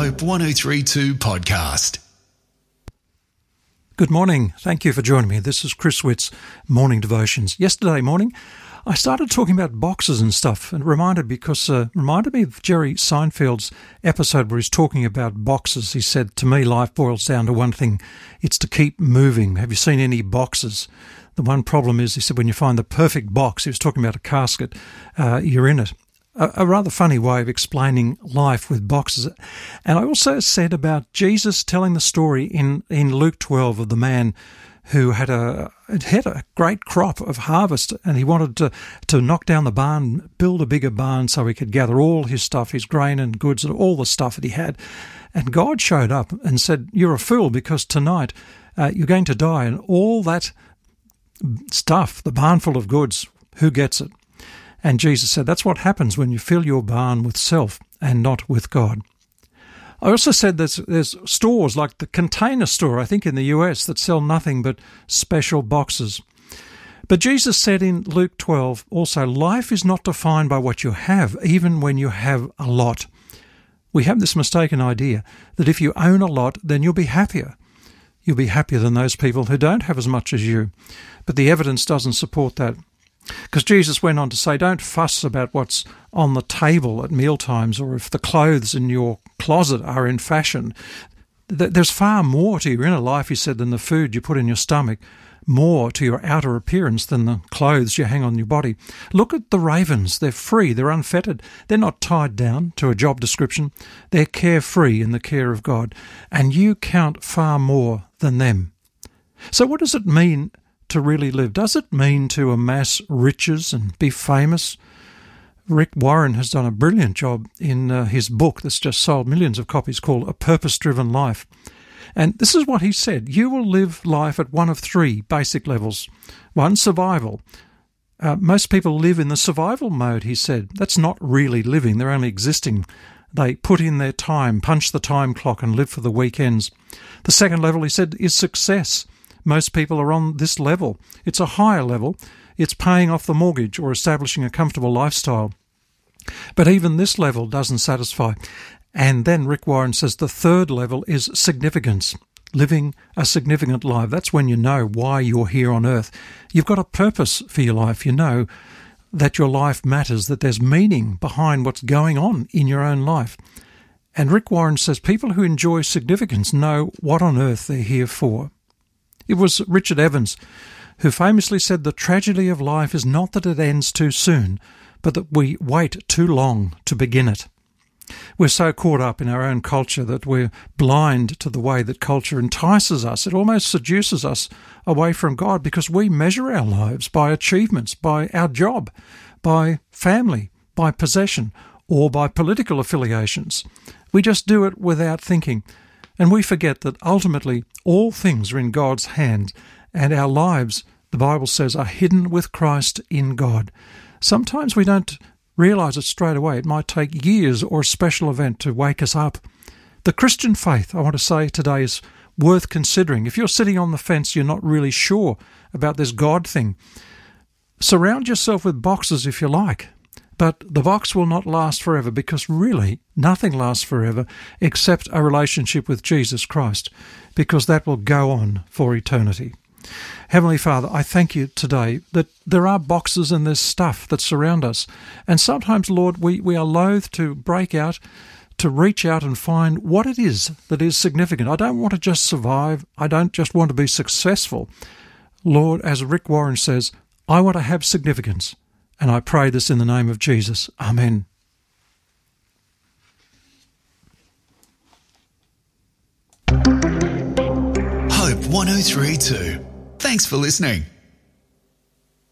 Hope 1032 podcast. Good morning. Thank you for joining me. This is Chris Witt's Morning Devotions. Yesterday morning, I started talking about boxes and stuff, and reminded because uh, reminded me of Jerry Seinfeld's episode where he's talking about boxes. He said to me, life boils down to one thing: it's to keep moving. Have you seen any boxes? The one problem is, he said, when you find the perfect box, he was talking about a casket, uh, you're in it a, a, rather funny way of explaining life with boxes. And I also said about Jesus telling the story in, in Luke 12 of the man who had a had a great crop of harvest and he wanted to, to knock down the barn, build a bigger barn so he could gather all his stuff, his grain and goods and all the stuff that he had. And God showed up and said, You're a fool because tonight uh, you're going to die and all that stuff, the barn full of goods, who gets it? And Jesus said that's what happens when you fill your barn with self and not with God. I also said there's, there's stores like the Container Store, I think in the US, that sell nothing but special boxes. But Jesus said in Luke 12 also, life is not defined by what you have, even when you have a lot. We have this mistaken idea that if you own a lot, then you'll be happier. You'll be happier than those people who don't have as much as you. But the evidence doesn't support that. Because Jesus went on to say, don't fuss about what's on the table at mealtimes or if the clothes in your closet are in fashion. There's far more to your inner life, he said, than the food you put in your stomach, more to your outer appearance than the clothes you hang on your body. Look at the ravens. They're free, they're unfettered, they're not tied down to a job description. They're carefree in the care of God, and you count far more than them. So, what does it mean to really live? Does it mean to amass riches and be famous? Rick Warren has done a brilliant job in uh, his book that's just sold millions of copies called A Purpose Driven Life. And this is what he said You will live life at one of three basic levels. One, survival. Uh, most people live in the survival mode, he said. That's not really living, they're only existing. They put in their time, punch the time clock, and live for the weekends. The second level, he said, is success. Most people are on this level. It's a higher level. It's paying off the mortgage or establishing a comfortable lifestyle. But even this level doesn't satisfy. And then Rick Warren says the third level is significance, living a significant life. That's when you know why you're here on earth. You've got a purpose for your life. You know that your life matters, that there's meaning behind what's going on in your own life. And Rick Warren says people who enjoy significance know what on earth they're here for. It was Richard Evans who famously said the tragedy of life is not that it ends too soon, but that we wait too long to begin it. We're so caught up in our own culture that we're blind to the way that culture entices us. It almost seduces us away from God because we measure our lives by achievements, by our job, by family, by possession, or by political affiliations. We just do it without thinking. And we forget that ultimately all things are in God's hand, and our lives, the Bible says, are hidden with Christ in God. Sometimes we don't realize it straight away. It might take years or a special event to wake us up. The Christian faith, I want to say today, is worth considering. If you're sitting on the fence, you're not really sure about this God thing. Surround yourself with boxes if you like. But the box will not last forever because really nothing lasts forever except a relationship with Jesus Christ, because that will go on for eternity. Heavenly Father, I thank you today that there are boxes and there's stuff that surround us. And sometimes, Lord, we, we are loath to break out, to reach out and find what it is that is significant. I don't want to just survive, I don't just want to be successful. Lord, as Rick Warren says, I want to have significance. And I pray this in the name of Jesus. Amen. Hope 1032. Thanks for listening.